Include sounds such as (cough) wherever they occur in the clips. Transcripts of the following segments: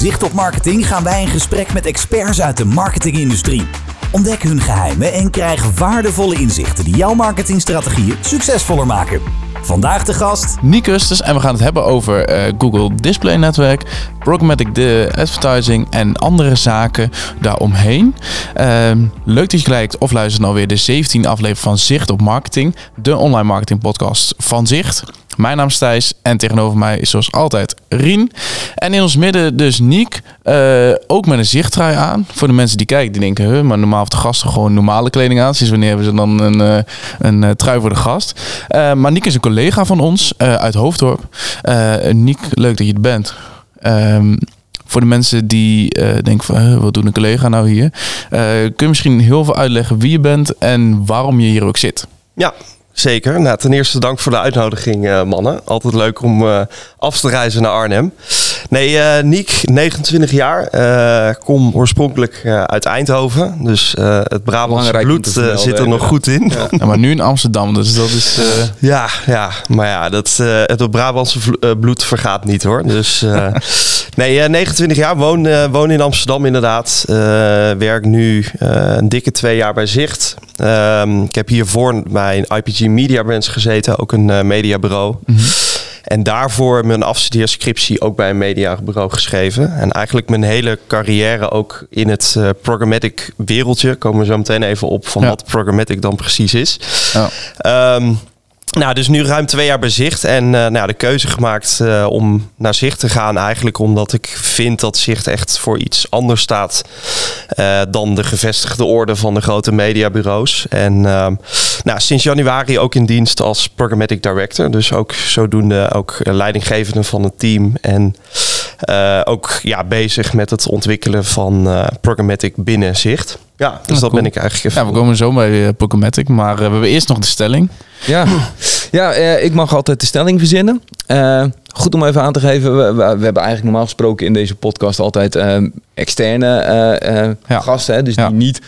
Zicht op Marketing gaan wij in gesprek met experts uit de marketingindustrie. Ontdek hun geheimen en krijg waardevolle inzichten die jouw marketingstrategieën succesvoller maken. Vandaag de gast Nick Usters en we gaan het hebben over eh, Google Display Netwerk, Programmatic de Advertising en andere zaken daaromheen. Ehm, leuk dat je kijkt of luistert naar weer de 17e aflevering van Zicht op Marketing, de online marketing podcast van Zicht. Mijn naam is Thijs en tegenover mij is zoals altijd Rien. En in ons midden dus Niek, eh, ook met een zichttrui aan. Voor de mensen die kijken, die denken, huh, maar normaal heeft de gasten gewoon normale kleding aan. Sinds wanneer hebben ze dan een, eh, een eh, trui voor de gast? Maar Niek is een collega van ons uit Hoofddorp. Niek, leuk dat je er bent. Ehm, voor de mensen die denken van, wat doet een collega nou hier? Kun je misschien heel veel uitleggen wie je bent en waarom je hier ook zit? Ja, zeker. Nou, ten eerste dank voor de uitnodiging, eh, mannen. Altijd leuk om eh, af te reizen naar Arnhem. Nee, eh Niek, 29 jaar. eh, kom oorspronkelijk eh, uit Eindhoven. Dus eh, het Brabantse bloed vermelden, zit er nog goed in. Ja, Ja, maar nu in Amsterdam, dus dat is... eh, ja, Maar ja, dat, eh, het Brabantse bloed vergaat niet hoor. Dus eh, (laughs) nee, eh, 29 jaar. Woon, eh, woon in Amsterdam inderdaad. Eh, werk nu eh, een dikke twee jaar bij Zicht. Ehm, ik heb hiervoor bij IPG Media Brands gezeten. Ook een eh, mediabureau. En daarvoor mijn afstudeerscriptie ook bij een mediabureau geschreven. En eigenlijk mijn hele carrière ook in het eh, programmatic wereldje. Komen we zo meteen even op van Ja. wat programmatic dan precies is. ja. Ehm, nou, dus nu ruim twee jaar bij Zicht. En eh, nou, de keuze gemaakt eh, om naar Zicht te gaan. Eigenlijk omdat ik vind dat Zicht echt voor iets anders staat. eh, dan de gevestigde orde van de grote mediabureaus. En ehm, nou, sinds januari ook in dienst als Programmatic Director. Dus ook zodoende ook leidinggevende van het team. En ook ja, bezig met het ontwikkelen van Programmatic binnen Zicht. Ja, dus Ah, dat cool. ben ik eigenlijk even. ja, we komen zo bij Programmatic, maar we hebben eerst nog de stelling. Ja, ja eh, ik mag altijd de stelling verzinnen. Eh, goed om even aan te geven. We, we, we hebben eigenlijk normaal gesproken in deze podcast altijd eh, externe eh, Ja. gasten. Hè, dus Ja. die niet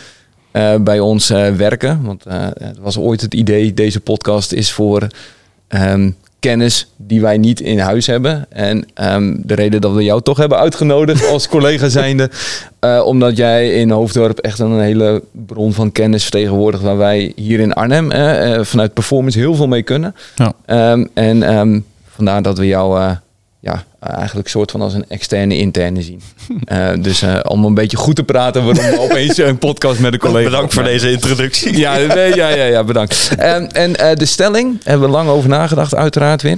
bij ons werken. Want het was ooit het idee, deze podcast is voor ehm, kennis die wij niet in huis hebben. En ehm, de reden dat we jou toch hebben uitgenodigd (laughs) als collega zijnde... eh, omdat jij in Hoofddorp echt een hele bron van kennis vertegenwoordigt... waar wij hier in Arnhem eh, eh, vanuit performance heel veel mee kunnen. Ja. Ehm, en ehm, vandaar dat we jou eh, ja, eigenlijk soort van als een externe interne zien. (laughs) Eh, dus eh, om een beetje goed te praten... waarom we opeens een podcast met een collega... Bedankt voor deze introductie. Ja, (laughs) nee, ja, ja, ja bedankt. En, en eh, de stelling hebben we lang over nagedacht, uiteraard weer.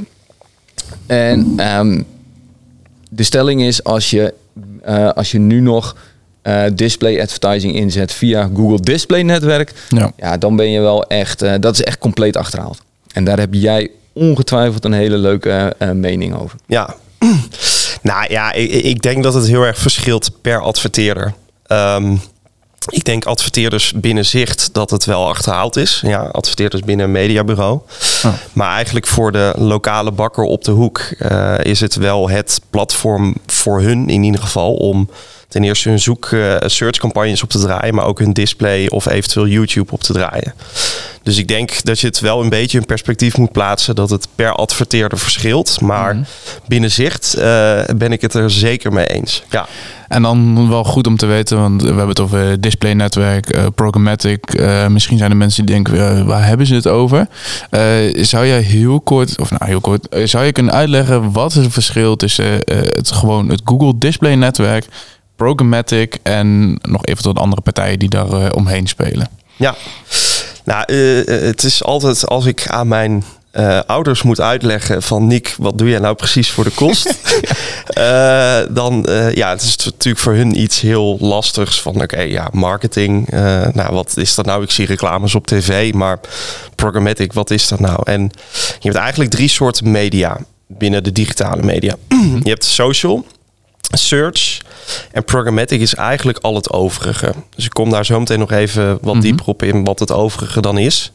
En ehm, de stelling is als je, als je nu nog display advertising inzet via Google Display Netwerk, Ja. ja, dan ben je wel echt, dat is echt compleet achterhaald. En daar heb jij ongetwijfeld een hele leuke eh, mening over. Ja. (clears throat) nou ja, ik, ik denk dat het heel erg verschilt per adverteerder. Ehm, ik denk adverteerders binnen zicht dat het wel achterhaald is. Ja, adverteerders binnen een mediabureau. Oh. Maar eigenlijk voor de lokale bakker op de hoek eh, is het wel het platform voor hun in ieder geval om ten eerste hun zoek eh, searchcampagnes op te draaien, maar ook hun display of eventueel YouTube op te draaien. Dus ik denk dat je het wel een beetje in perspectief moet plaatsen dat het per adverteerder verschilt. Maar binnen zicht eh, ben ik het er zeker mee eens. Ja. En dan wel goed om te weten, want we hebben het over displaynetwerk, eh programmatic. Misschien zijn er mensen die denken, waar hebben ze het over? Zou jij heel kort, of nou heel kort, zou je kunnen uitleggen wat is het verschil tussen het gewoon het Google Display Netwerk, programmatic en nog even tot andere partijen die daar eh, omheen spelen? Ja, nou, eh, het is altijd als ik aan mijn eh, ouders moet uitleggen van Nick, wat doe jij nou precies voor de kost? (laughs) Eh, dan, eh, ja, het is natuurlijk voor hun iets heel lastigs van, oké, ja, marketing, eh, nou, wat is dat nou? Ik zie reclames op tv, maar programmatic, wat is dat nou? En je hebt eigenlijk drie soorten media binnen de digitale media. (clears throat) je hebt social, search en programmatic is eigenlijk al het overige. Dus ik kom daar zo meteen nog even wat Mhm. dieper op in wat het overige dan is.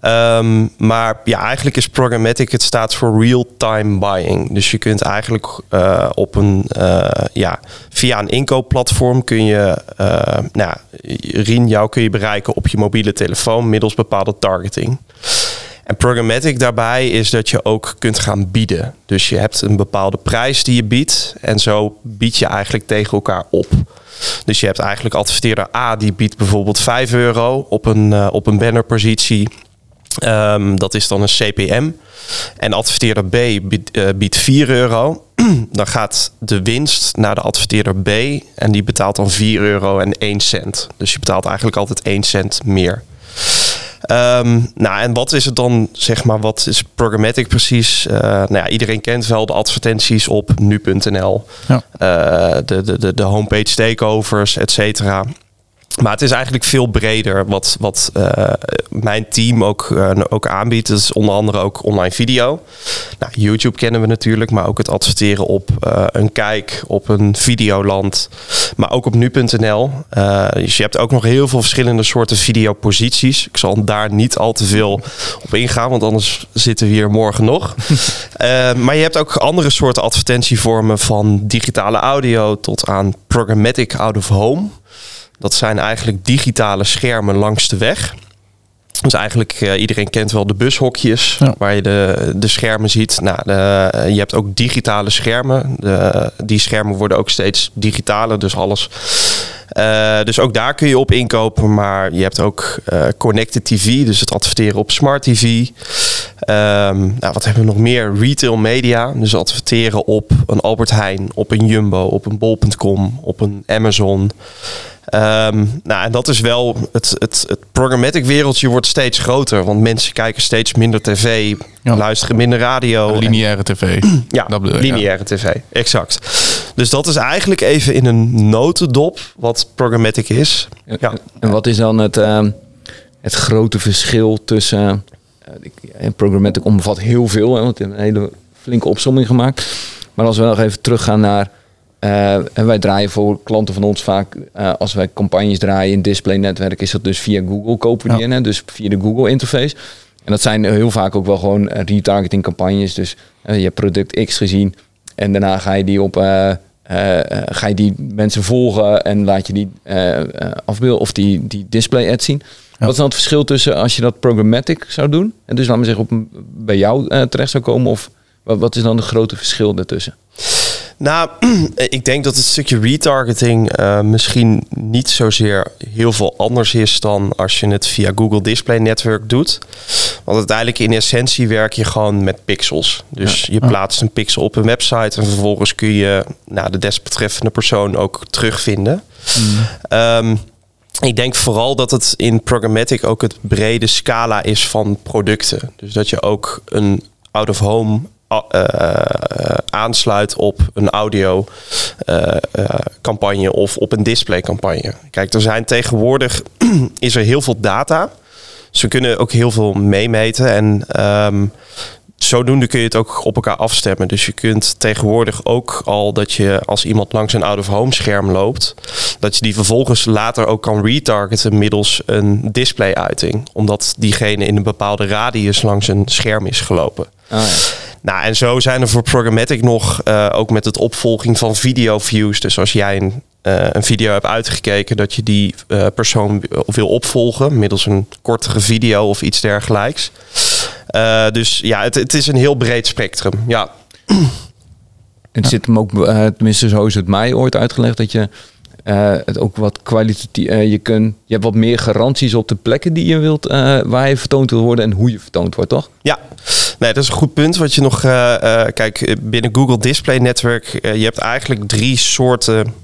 Ehm, maar ja, eigenlijk is programmatic, het staat voor real-time buying. Dus je kunt eigenlijk eh, op een, eh, ja, via een inkoopplatform kun je, eh nou, Rien, jou kun je bereiken op je mobiele telefoon middels bepaalde targeting. En programmatic daarbij is dat je ook kunt gaan bieden. Dus je hebt een bepaalde prijs die je biedt. En zo bied je eigenlijk tegen elkaar op. Dus je hebt eigenlijk adverteerder A die biedt bijvoorbeeld 5 euro op een, uh, op een bannerpositie. Um, dat is dan een CPM. En adverteerder B biedt, uh, biedt 4 euro. (clears throat) dan gaat de winst naar de adverteerder B en die betaalt dan 4 euro en 1 cent. Dus je betaalt eigenlijk altijd 1 cent meer. Um, nou, en wat is het dan, zeg maar, wat is programmatic precies? Uh, nou ja, iedereen kent wel de advertenties op nu.nl, ja. uh, de, de, de, de homepage takeovers, et cetera. Maar het is eigenlijk veel breder wat, wat uh, mijn team ook, uh, ook aanbiedt. Dat is onder andere ook online video. Nou, YouTube kennen we natuurlijk, maar ook het adverteren op uh, een kijk, op een videoland. Maar ook op nu.nl. dus je hebt ook nog heel veel verschillende soorten videoposities. Ik zal daar niet al te veel op ingaan, want anders zitten we hier morgen nog. (laughs) maar je hebt ook andere soorten advertentievormen van digitale audio tot aan programmatic out of home. Dat zijn eigenlijk digitale schermen langs de weg. Dus eigenlijk, uh, iedereen kent wel de bushokjes, ja. waar je de, de schermen ziet. Nou, de, je hebt ook digitale schermen. De, die schermen worden ook steeds digitaler, dus alles. Uh, dus ook daar kun je op inkopen. Maar je hebt ook uh, connected TV, dus het adverteren op smart TV. Um, nou, wat hebben we nog meer? Retail media, dus adverteren op een Albert Heijn, op een Jumbo, op een bol.com, op een Amazon. Um, nou, en dat is wel het, het, het programmatic wereldje wordt steeds groter. Want mensen kijken steeds minder tv, ja. luisteren minder radio. Lineaire tv. (clears throat) ja, dat bedoel, lineaire ja. tv, exact. Dus dat is eigenlijk even in een notendop wat programmatic is. Ja. En wat is dan het, uh, het grote verschil tussen... Uh, programmatic omvat heel veel, hè, want we hebben een hele flinke opzomming gemaakt. Maar als we nog even teruggaan naar uh, en wij draaien voor klanten van ons vaak, uh, als wij campagnes draaien in display netwerk, is dat dus via Google kopen die ja. in, dus via de Google interface. En dat zijn heel vaak ook wel gewoon retargeting campagnes. Dus uh, je hebt product X gezien en daarna ga je die op ga je die mensen volgen en laat je die afbeelden of die, die display ad zien. Wat is dan het verschil tussen als je dat programmatic zou doen en dus laten we zeggen op, bij jou terecht zou komen of wat, wat is dan het grote verschil daartussen? Nou, (clears throat) ik denk dat het stukje retargeting uh, misschien niet zozeer heel veel anders is dan als je het via Google Display Network doet. Want uiteindelijk in essentie werk je gewoon met pixels. Dus ja. je plaatst een pixel op een website en vervolgens kun je nou, de desbetreffende persoon ook terugvinden. Mm. Um, ik denk vooral dat het in programmatic ook het brede scala is van producten. Dus dat je ook een out-of-home uh, aansluit op een audio uh, campagne of op een display campagne. Kijk, er zijn tegenwoordig (clears throat) is er heel veel data. Ze kunnen ook heel veel meemeten en um, zodoende kun je het ook op elkaar afstemmen. Dus je kunt tegenwoordig ook al dat je als iemand langs een out-of-home scherm loopt, dat je die vervolgens later ook kan retargeten middels een display-uiting. Omdat diegene in een bepaalde radius langs een scherm is gelopen. Oh ja. Nou, en zo zijn er voor programmatic nog uh, ook met het opvolging van video views. Dus als jij een, uh, een video hebt uitgekeken, dat je die uh, persoon wil opvolgen middels een kortere video of iets dergelijks. dus ja, het, het is een heel breed spectrum. Ja. Het zit hem ook, tenminste zo is het mij ooit uitgelegd, dat je uh, het ook wat kwalitatief. Uh, je, kunt, je hebt wat meer garanties op de plekken die je wilt, waar je vertoond wil worden en hoe je vertoond wordt, toch? Ja, nee, dat is een goed punt. Wat je nog, kijk, binnen Google Display Network, je hebt eigenlijk drie soorten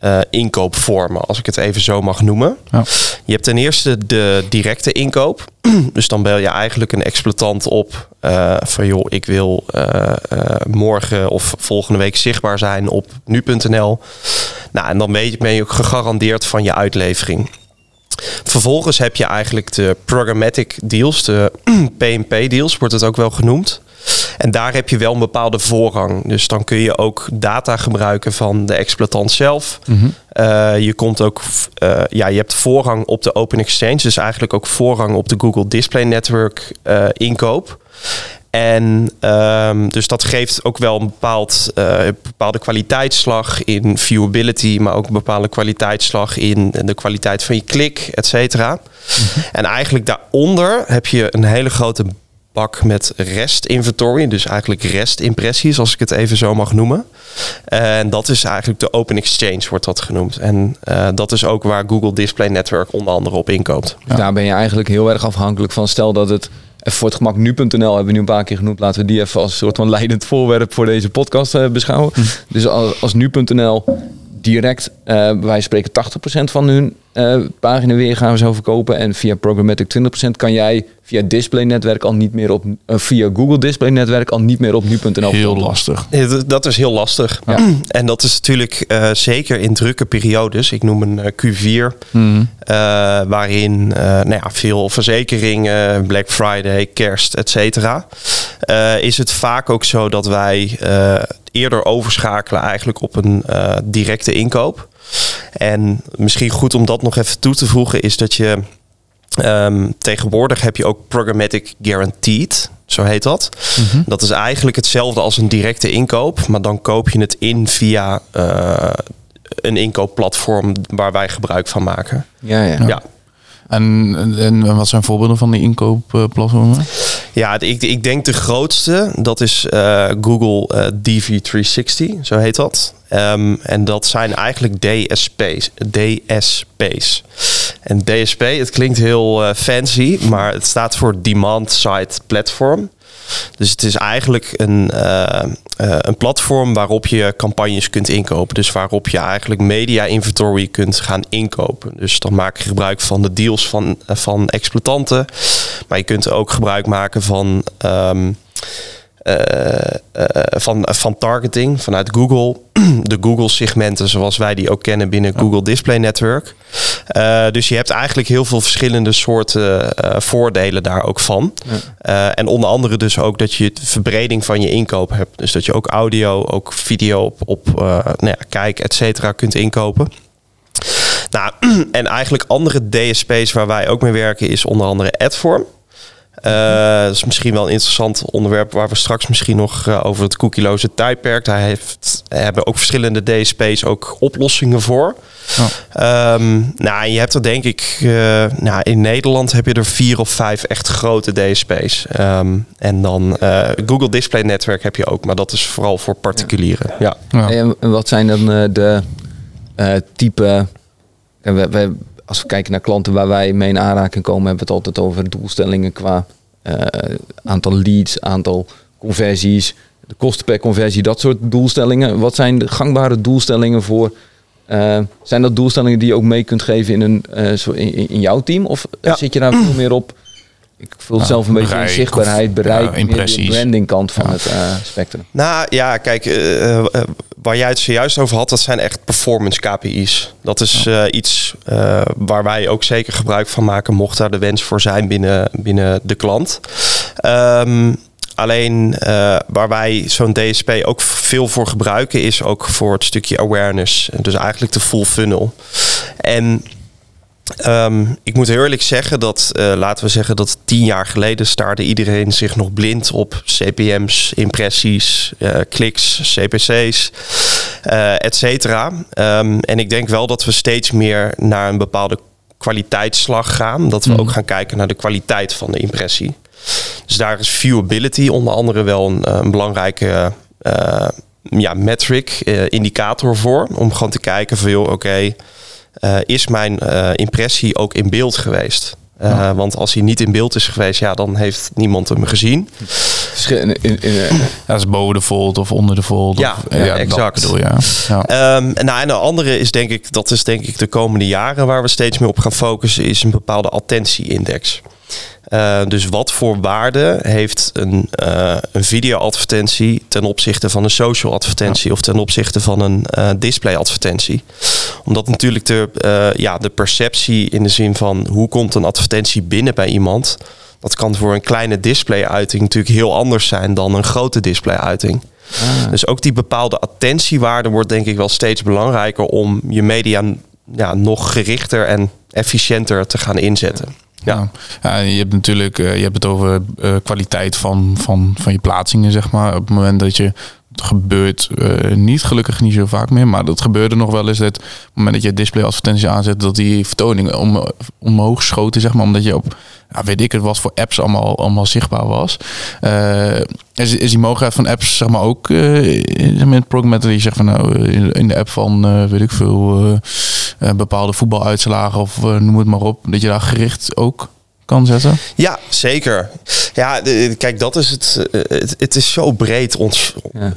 uh, inkoopvormen, als ik het even zo mag noemen. Ja. Je hebt ten eerste de directe inkoop. (clears throat) dus dan bel je eigenlijk een exploitant op uh, van joh, ik wil uh, morgen of volgende week zichtbaar zijn op nu.nl. Nou, en dan ben je ook gegarandeerd van je uitlevering. Vervolgens heb je eigenlijk de programmatic deals, de (clears throat) PMP deals wordt het ook wel genoemd. En daar heb je wel een bepaalde voorrang. Dus dan kun je ook data gebruiken van de exploitant zelf. Mm -hmm. uh, je komt ook, uh, ja, je hebt voorrang op de Open Exchange, dus eigenlijk ook voorrang op de Google Display Network uh, inkoop. En ehm, dus dat geeft ook wel een bepaald, eh, bepaalde kwaliteitsslag in viewability, maar ook een bepaalde kwaliteitsslag in de kwaliteit van je klik, et cetera. En eigenlijk daaronder heb je een hele grote bak met rest inventory, dus eigenlijk rest impressies, als ik het even zo mag noemen. En dat is eigenlijk de Open Exchange, wordt dat genoemd. En eh, dat is ook waar Google Display Network onder andere op inkoopt. Dus daar ben je eigenlijk heel erg afhankelijk van. Stel dat het even voor het gemak nu.nl hebben we nu een paar keer genoemd. Laten we die even als soort van leidend voorwerp voor deze podcast uh, beschouwen. Hm. Dus als, als nu.nl direct, uh, wij spreken 80% van hun uh, pagina weergave zou verkopen en via programmatic 20% kan jij via display netwerk al niet meer op uh, via Google Display netwerk al niet meer op nu.nl. Heel lastig. Ja, dat is heel lastig. Ja. (clears throat) En dat is natuurlijk uh, zeker in drukke periodes. Ik noem een Q4 mm. waarin nou ja, veel verzekeringen, Black Friday, Kerst, et cetera. Is het vaak ook zo dat wij eerder overschakelen eigenlijk op een directe inkoop. En misschien goed om dat nog even toe te voegen is dat je um, tegenwoordig heb je ook programmatic guaranteed. Zo heet dat. Mm -hmm. Dat is eigenlijk hetzelfde als een directe inkoop, maar dan koop je het in via uh, een inkoopplatform waar wij gebruik van maken. Ja, ja. ja. En, en wat zijn voorbeelden van die inkoopplatformen? Ja, ik, ik denk de grootste, dat is uh, Google uh, DV360, zo heet dat. Um, en dat zijn eigenlijk DSP's. DSP's. En DSP, het klinkt heel uh, fancy, maar het staat voor Demand Side Platform. Dus het is eigenlijk een, uh, uh, een platform waarop je campagnes kunt inkopen. Dus waarop je eigenlijk media inventory kunt gaan inkopen. Dus dan maak je gebruik van de deals van, van exploitanten. Maar je kunt ook gebruik maken van. Um, uh, uh, van, van targeting vanuit Google. (clears throat) De Google-segmenten zoals wij die ook kennen binnen Google Display Network. Uh, dus je hebt eigenlijk heel veel verschillende soorten voordelen daar ook van. Ja. en onder andere dus ook dat je verbreding van je inkoop hebt. Dus dat je ook audio, ook video op, op nou ja, kijk, et cetera kunt inkopen. Nou, (clears throat) en eigenlijk andere DSP's waar wij ook mee werken is onder andere Adform. Uh, dat is misschien wel een interessant onderwerp waar we straks misschien nog uh, over het cookieloze tijdperk. Daar heeft, hebben ook verschillende DSP's ook oplossingen voor. Oh. Um, nou, je hebt er denk ik, uh, nou, in Nederland heb je er vier of vijf echt grote DSP's. Um, en dan Google Display Network heb je ook, maar dat is vooral voor particulieren. Ja. ja. En wat zijn dan de type... We, we, als we kijken naar klanten waar wij mee in aanraking komen, hebben we het altijd over doelstellingen qua uh, aantal leads, aantal conversies, de kosten per conversie, dat soort doelstellingen. Wat zijn de gangbare doelstellingen voor? Uh, zijn dat doelstellingen die je ook mee kunt geven in, een, uh, zo in, in, jouw team? Of ja. zit je daar veel meer op? Ik voel nou, zelf een beetje bereik, zichtbaarheid, bereik, ja, impressies. de branding kant van ja. het uh, spectrum. Nou ja, kijk, uh, waar jij het zojuist over had, dat zijn echt performance KPI's. Dat is uh, iets waar wij ook zeker gebruik van maken, mocht daar de wens voor zijn binnen, binnen de klant. Um, Alleen uh, waar wij zo'n DSP ook veel voor gebruiken, is ook voor het stukje awareness. Dus eigenlijk de full funnel. En Um, ik moet eerlijk zeggen dat, uh, laten we zeggen dat tien jaar geleden staarde iedereen zich nog blind op CPM's, impressies, uh, kliks, CPC's, uh, et cetera. Um, en ik denk wel dat we steeds meer naar een bepaalde kwaliteitsslag gaan. Dat we mm. ook gaan kijken naar de kwaliteit van de impressie. Dus daar is viewability onder andere wel een, een belangrijke ja, metric, indicator voor. Om gewoon te kijken van joh, oké. Okay, uh, is mijn uh, impressie ook in beeld geweest. Uh, ja. Want als hij niet in beeld is geweest, ja, dan heeft niemand hem gezien. In, in, in, ja, dat is boven de fold of onder de fold. Ja, of, ja, exact. Bedoel, ja. ja. Um, en, nou, en de andere is denk ik, dat is denk ik de komende jaren waar we steeds meer op gaan focussen, is een bepaalde attentie-index. Uh, dus wat voor waarde heeft een, uh, een video-advertentie ten opzichte van een social advertentie ja. of ten opzichte van een uh, display-advertentie? Omdat natuurlijk de, ja, de perceptie in de zin van hoe komt een advertentie binnen bij iemand, dat kan voor een kleine display-uiting natuurlijk heel anders zijn dan een grote display-uiting. Ah. Dus ook die bepaalde attentiewaarde wordt denk ik wel steeds belangrijker om je media ja, nog gerichter en efficiënter te gaan inzetten. Ja. Ja, je hebt natuurlijk, eh, je hebt het over eh, kwaliteit van, van, van je plaatsingen, zeg maar. Op het moment dat je het gebeurt eh, niet, gelukkig niet zo vaak meer, maar dat gebeurde nog wel eens dat op het moment dat je display advertentie aanzet, dat die vertoning om, omhoog schoten, zeg maar, omdat je op, ja, weet ik het, wat voor apps allemaal, allemaal zichtbaar was. Is, is die mogelijkheid van apps, zeg maar, ook uh, met programmator die je zegt van nou, in, in de app van, weet ik veel, eh, bepaalde voetbaluitslagen of eh, noem het maar op, dat je daar gericht ook kan zetten? Ja, zeker. Ja, de- kijk, dat is het. eh, Het, het is zo breed ons, Ja.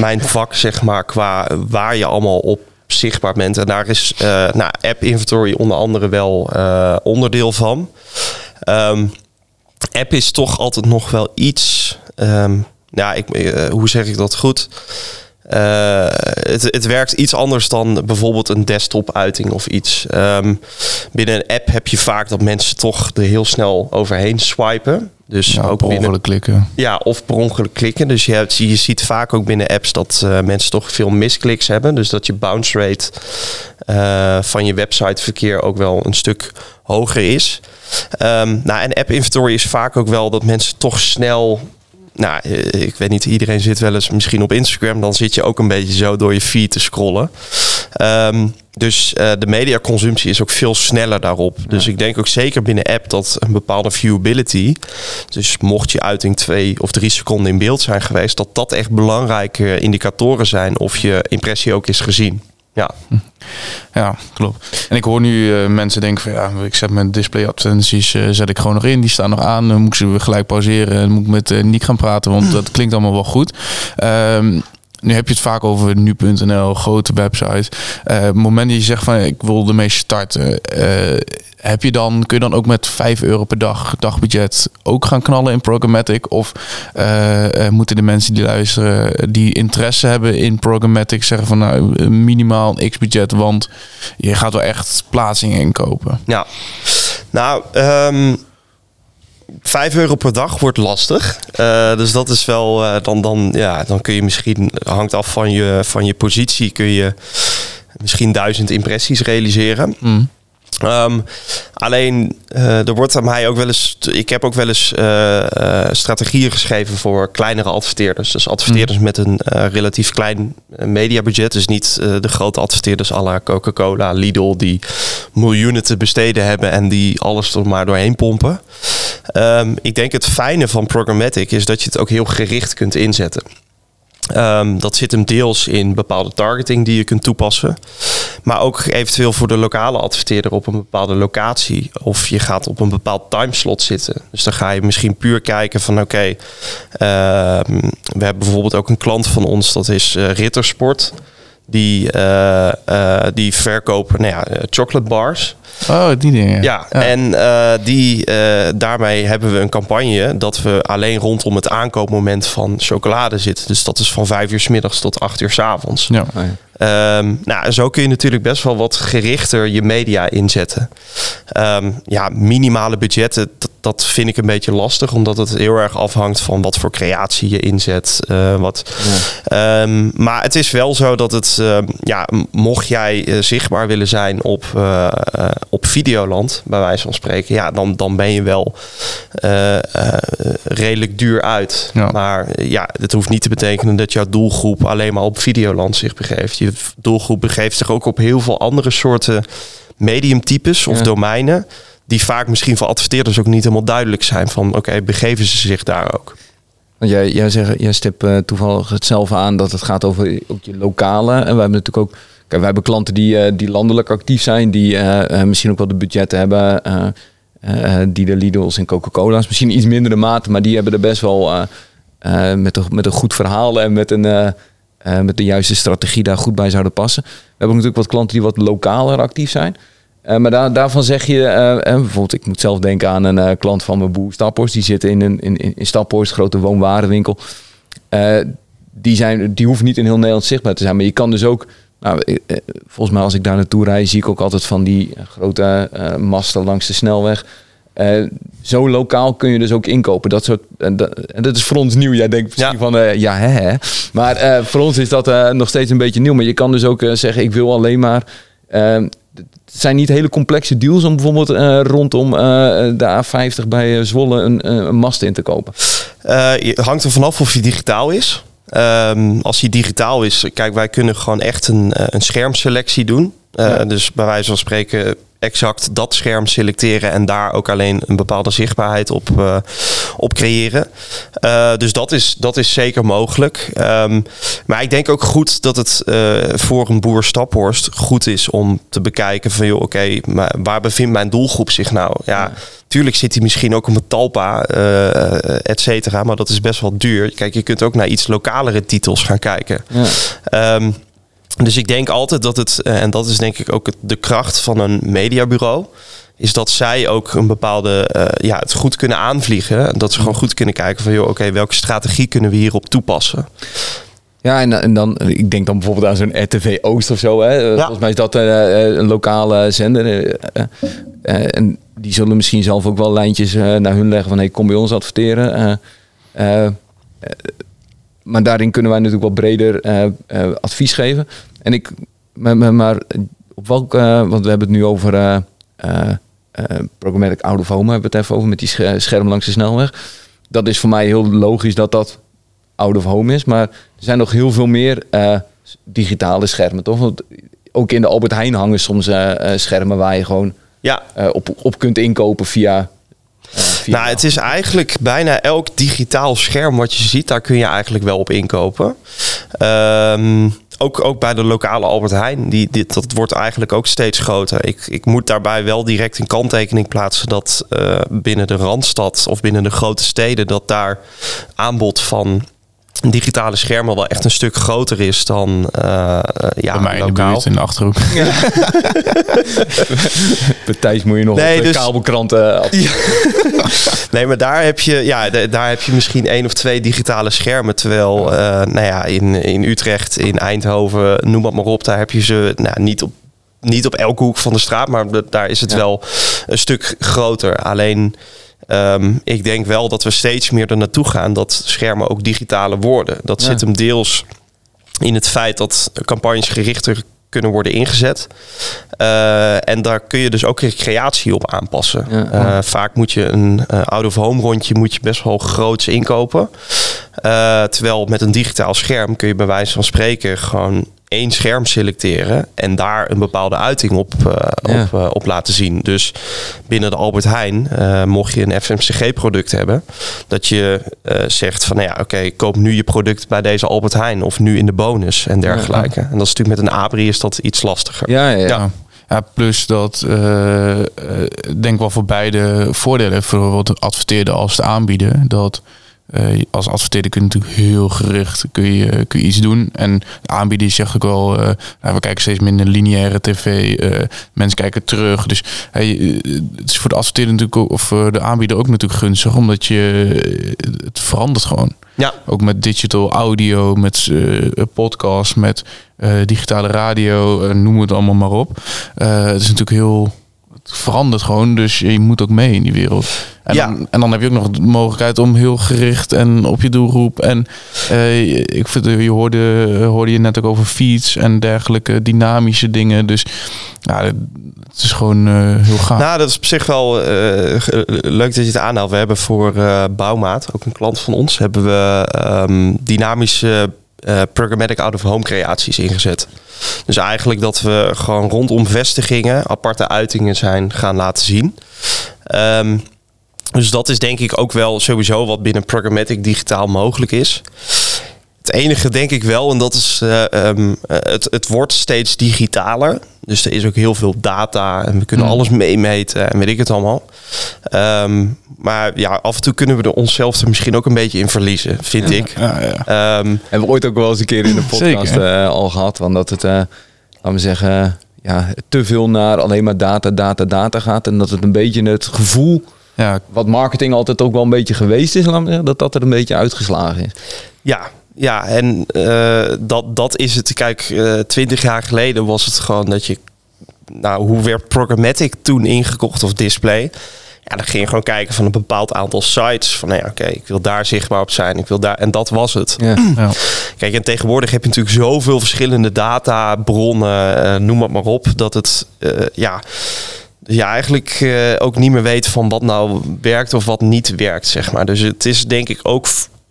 mijn vak, zeg maar, qua waar je allemaal op zichtbaar bent. En daar is eh, nou, app inventory onder andere wel eh, onderdeel van. Ehm, app is toch altijd nog wel iets. ehm, ja, ik, hoe zeg ik dat goed? Eh, het, het werkt iets anders dan bijvoorbeeld een desktop-uiting of iets. Ehm, binnen een app heb je vaak dat mensen toch er heel snel overheen swipen. Dus Ja, ook per binnen, ongeluk klikken. ja, of per ongeluk klikken. Dus je, hebt, je ziet vaak ook binnen apps dat eh, mensen toch veel miskliks hebben. Dus dat je bounce rate eh, van je websiteverkeer ook wel een stuk hoger is. Ehm, nou, en app inventory is vaak ook wel dat mensen toch snel. Nou, eh, ik weet niet, iedereen zit wel eens misschien op Instagram. Dan zit je ook een beetje zo door je feed te scrollen. Ehm, dus eh, de mediaconsumptie is ook veel sneller daarop. Dus ik denk ook zeker binnen app dat een bepaalde viewability. Dus mocht je uiting twee of drie seconden in beeld zijn geweest, dat dat echt belangrijke indicatoren zijn of je impressie ook is gezien. Ja, Ja, klopt. En ik hoor nu eh, mensen denken van ja, ik zet mijn display advertenties eh, zet ik gewoon nog in, die staan nog aan. Dan moet ik ze gelijk pauzeren en moet ik met eh Nick gaan praten, want dat klinkt allemaal wel goed. Ehm, nu heb je het vaak over nu.nl, grote website. Eh, op het moment dat je zegt van ik wil ermee starten, eh, heb je dan, kun je dan ook met 5 euro per dag dagbudget ook gaan knallen in programmatic? Of eh, moeten de mensen die luisteren, die interesse hebben in programmatic, zeggen van nou minimaal x-budget, want je gaat wel echt plaatsingen inkopen. ja. Nou, ehm 5 euro per dag wordt lastig. Eh, dus dat is wel, eh, dan, dan, ja, dan kun je misschien, hangt af van je, van je positie, kun je misschien duizend impressies realiseren. Mm. Ehm, alleen, eh, er wordt aan mij ook wel eens. Ik heb ook wel eens strategieën geschreven voor kleinere adverteerders. Dus adverteerders met een relatief klein mediabudget. Dus niet de grote adverteerders à la Coca-Cola, Lidl, die miljoenen te besteden hebben en die alles er maar doorheen pompen. Ehm, ik denk het fijne van programmatic is dat je het ook heel gericht kunt inzetten. Ehm, dat zit hem deels in bepaalde targeting die je kunt toepassen. Maar ook eventueel voor de lokale adverteerder op een bepaalde locatie. Of je gaat op een bepaald timeslot zitten. Dus dan ga je misschien puur kijken van oké. ehm, we hebben bijvoorbeeld ook een klant van ons, dat is eh, Rittersport. Die, eh, eh, die verkopen nou ja, eh, chocolate bars. Oh, die dingen. Ja, en eh, die, eh, daarmee hebben we een campagne dat we alleen rondom het aankoopmoment van chocolade zitten. Dus dat is van vijf uur s middags tot acht uur s avonds. Ja. Ehm, nou, zo kun je natuurlijk best wel wat gerichter je media inzetten. Ehm, ja, minimale budgetten, dat, dat vind ik een beetje lastig, omdat het heel erg afhangt van wat voor creatie je inzet. eh, wat, Ehm, maar het is wel zo dat het, ja, mocht jij eh, zichtbaar willen zijn op, eh, op Videoland, bij wijze van spreken, ja, dan, dan ben je wel redelijk duur uit. Ja. Maar ja, het hoeft niet te betekenen dat jouw doelgroep alleen maar op Videoland zich begeeft. Je doelgroep begeeft zich ook op heel veel andere soorten mediumtypes of Ja. domeinen. Die vaak misschien voor adverteerders ook niet helemaal duidelijk zijn van oké, begeven ze zich daar ook? Want jij, jij, zegt, jij stipt eh, toevallig hetzelfde aan dat het gaat over ook je lokale. En we hebben natuurlijk ook, kijk, wij hebben klanten die, eh, die landelijk actief zijn, die eh, misschien ook wel de budgetten hebben, die de Lidl's en Coca-Cola's, misschien iets mindere mate, maar die hebben er best wel met, een, met een goed verhaal en met een eh, met de juiste strategie daar goed bij zouden passen. We hebben natuurlijk wat klanten die wat lokaler actief zijn. Eh, maar daar, daarvan zeg je, eh, bijvoorbeeld, ik moet zelf denken aan een klant van mijn boer Staphorst. Die zit in, een, in, in Staphorst, grote woonwarenwinkel. Die, zijn, die hoeven niet in heel Nederland zichtbaar te zijn. Maar je kan dus ook, nou, volgens mij als ik daar naartoe rijd, zie ik ook altijd van die grote masten langs de snelweg. Eh, zo lokaal kun je dus ook inkopen. Dat soort, en, dat, en dat is voor ons nieuw. Jij denkt misschien Ja. van, eh, ja hè, hè. Maar eh, voor ons is dat nog steeds een beetje nieuw. Maar je kan dus ook zeggen, ik wil alleen maar eh, het zijn niet hele complexe deals om bijvoorbeeld rondom de A50 bij Zwolle een, een mast in te kopen. Je hangt er vanaf of hij digitaal is. Ehm, als hij digitaal is, kijk, wij kunnen gewoon echt een, een schermselectie doen. Ja. Dus bij wijze van spreken exact dat scherm selecteren en daar ook alleen een bepaalde zichtbaarheid op, eh, op creëren. Eh, dus dat is, dat is zeker mogelijk. Ehm, maar ik denk ook goed dat het eh, voor een boer Staphorst goed is om te bekijken van joh, oké, maar waar bevindt mijn doelgroep zich nou? Ja, tuurlijk zit hij misschien ook op een talpa, et cetera, maar dat is best wel duur. Kijk, je kunt ook naar iets lokalere titels gaan kijken. Ja. Ehm, dus ik denk altijd dat het, eh, en dat is denk ik ook het- de kracht van een mediabureau, is dat zij ook een bepaalde, eh, ja, het goed kunnen aanvliegen. Dat ze gewoon goed kunnen kijken van, joh, oké, welke strategie kunnen we hierop toepassen? Ja, en, en dan, ik denk dan bijvoorbeeld aan zo'n RTV Oost of zo. Hè. Eh, Volgens mij is dat eh, eh, een lokale zender. eh, eh, eh, en die zullen misschien zelf ook wel lijntjes eh, naar hun leggen van hey, kom bij ons adverteren. Eh, eh, eh, maar daarin kunnen wij natuurlijk wat breder eh, eh, advies geven. En ik, maar, maar, op welk, eh, want we hebben het nu over programmatic out of home, hebben we het even over met die sche- scherm langs de snelweg. Dat is voor mij heel logisch dat dat out of home is. Maar er zijn nog heel veel meer digitale schermen, toch? Want ook in de Albert Heijn hangen soms schermen waar je gewoon Ja, op, op kunt inkopen via... eh, Nou, het is eigenlijk bijna elk digitaal scherm wat je ziet, daar kun je eigenlijk wel op inkopen. Ehm, ook, ook bij de lokale Albert Heijn, die, dit, dat wordt eigenlijk ook steeds groter. Ik, ik moet daarbij wel direct een kanttekening plaatsen dat eh, binnen de Randstad of binnen de grote steden, dat daar aanbod van digitale schermen wel echt een stuk groter is dan eh, eh, ja, Bij mij in de lokaal. buurt in de Achterhoek. Bij (laughs) Thijs moet je nog Nee, op de dus- kabelkranten... (laughs) af- Nee, maar daar heb je, ja, daar heb je misschien één of twee digitale schermen. Terwijl, eh, nou ja, in, in Utrecht, in Eindhoven, noem het maar op, daar heb je ze nou, niet, op, niet op elke hoek van de straat, maar daar is het Ja. wel een stuk groter. Alleen, ehm, ik denk wel dat we steeds meer er naartoe gaan dat schermen ook digitale worden. Dat Ja. zit hem deels in het feit dat campagnes gerichter kunnen worden ingezet. Eh, en daar kun je dus ook creatie op aanpassen. Ja. Eh, vaak moet je een eh, out-of-home rondje moet je best wel groots inkopen. Terwijl met een digitaal scherm kun je bij wijze van spreken gewoon één scherm selecteren en daar een bepaalde uiting op, eh, Ja. op, eh, op laten zien. Dus binnen de Albert Heijn, eh, mocht je een FMCG-product hebben, dat je zegt van, nou ja, oké, koop nu je product bij deze Albert Heijn of nu in de bonus en dergelijke. En dat is natuurlijk met een Abri is dat iets lastiger. Ja, ja, ja. Ja. Plus dat, ik denk wel voor beide voordelen, voor bijvoorbeeld de adverteerder als de aanbieder, dat eh, als adverteerder kun je natuurlijk heel gericht kun je, kun je iets doen. En de aanbieder zegt ook wel, eh, nou, we kijken steeds minder lineaire tv, eh, mensen kijken terug. Dus hey, het is voor de adverteerder natuurlijk ook, of de aanbieder ook natuurlijk gunstig, omdat je, het verandert gewoon. Ja, Ook met digital audio, met podcast, met digitale radio, noem het allemaal maar op. Het is natuurlijk heel. Verandert gewoon, dus je moet ook mee in die wereld. En, Ja. dan, en dan heb je ook nog de mogelijkheid om heel gericht en op je doelgroep. En eh, ik vind, je hoorde, hoorde je net ook over feeds en dergelijke dynamische dingen. Dus ja, het is gewoon eh, heel gaaf. Nou, dat is op zich wel eh, leuk dat je het aanhaalt. We hebben voor eh, Bouwmaat, ook een klant van ons, hebben we ehm, dynamische eh, programmatic out-of-home creaties ingezet. Dus eigenlijk dat we gewoon rondom vestigingen aparte uitingen zijn gaan laten zien. Ehm, dus dat is denk ik ook wel sowieso wat binnen programmatic digitaal mogelijk is. Het enige denk ik wel, en dat is, eh, ehm, eh, het, het wordt steeds digitaler. Dus er is ook heel veel data en we kunnen Mm. alles meemeten en weet ik het allemaal. Ehm, maar ja, af en toe kunnen we er onszelf er misschien ook een beetje in verliezen, vind ik. Ja, ja. Ehm, Hebben we ooit ook wel eens een keer in de (laughs) podcast eh, al gehad. Want dat het, eh, laten we zeggen, ja, te veel naar alleen maar data, data, data gaat. En dat het een beetje het gevoel, ja, wat marketing altijd ook wel een beetje geweest is, laten we zeggen, dat dat er een beetje uitgeslagen is. Ja, ja en eh, dat, dat is het. Kijk, twintig jaar geleden was het gewoon dat je... Nou, hoe werd programmatic toen ingekocht of display? Ja, dan ging je gewoon kijken van een bepaald aantal sites. Van, nou ja, oké, ik wil daar zichtbaar op zijn. Ik wil daar, en dat was het. Ja. (clears throat) Ja. Kijk, en tegenwoordig heb je natuurlijk zoveel verschillende databronnen, eh, noem het maar op, dat het eh, ja, ja, eigenlijk eh, ook niet meer weet van wat nou werkt of wat niet werkt, zeg maar. Dus het is denk ik ook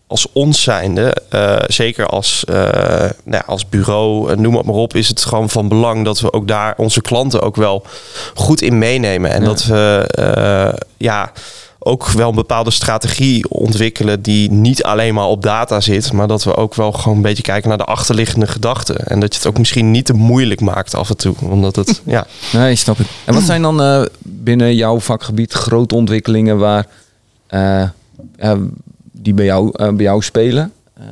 als ons zijnde, eh, zeker als, eh, nou ja, als bureau, eh, noem het maar op, is het gewoon van belang dat we ook daar onze klanten ook wel goed in meenemen. En Ja. dat we ja, ook wel een bepaalde strategie ontwikkelen die niet alleen maar op data zit, maar dat we ook wel gewoon een beetje kijken naar de achterliggende gedachten. En dat je het ook misschien niet te moeilijk maakt af en toe. Omdat het, ja. Nee, snap ik. En wat zijn dan binnen jouw vakgebied grote ontwikkelingen waar die bij jou, eh, bij jou spelen? Eh,